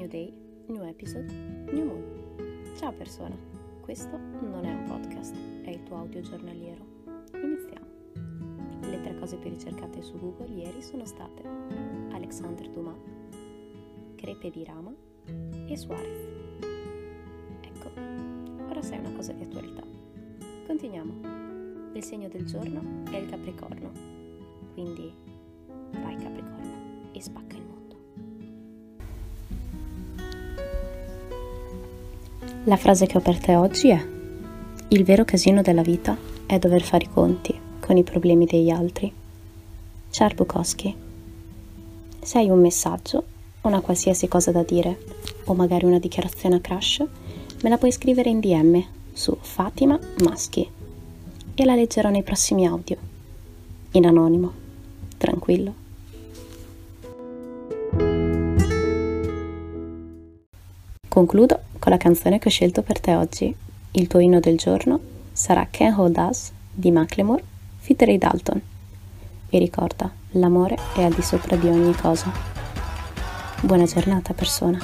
episode New Moon. Ciao persona, questo non è un podcast, è il tuo audio giornaliero. Iniziamo. Le tre cose più ricercate su Google ieri sono state Alexandre Dumas, Crepe di Rama e Suarez. Ecco, ora sai una cosa di attualità. Continuiamo. Il segno del giorno è il Capricorno, quindi vai Capricorno e spacca La frase che ho per te oggi è Il vero casino della vita è dover fare i conti con i problemi degli altri. Char Bukowski. Se hai un messaggio, una qualsiasi cosa da dire o magari una dichiarazione a crush, me la puoi scrivere in DM su Fatima Maschi e la leggerò nei prossimi audio. In anonimo. Tranquillo. Concludo con la canzone che ho scelto per te oggi. Il tuo inno del giorno sarà Can't Hold Us di Macklemore, feat Dalton. E ricorda, l'amore è al di sopra di ogni cosa. Buona giornata, persona.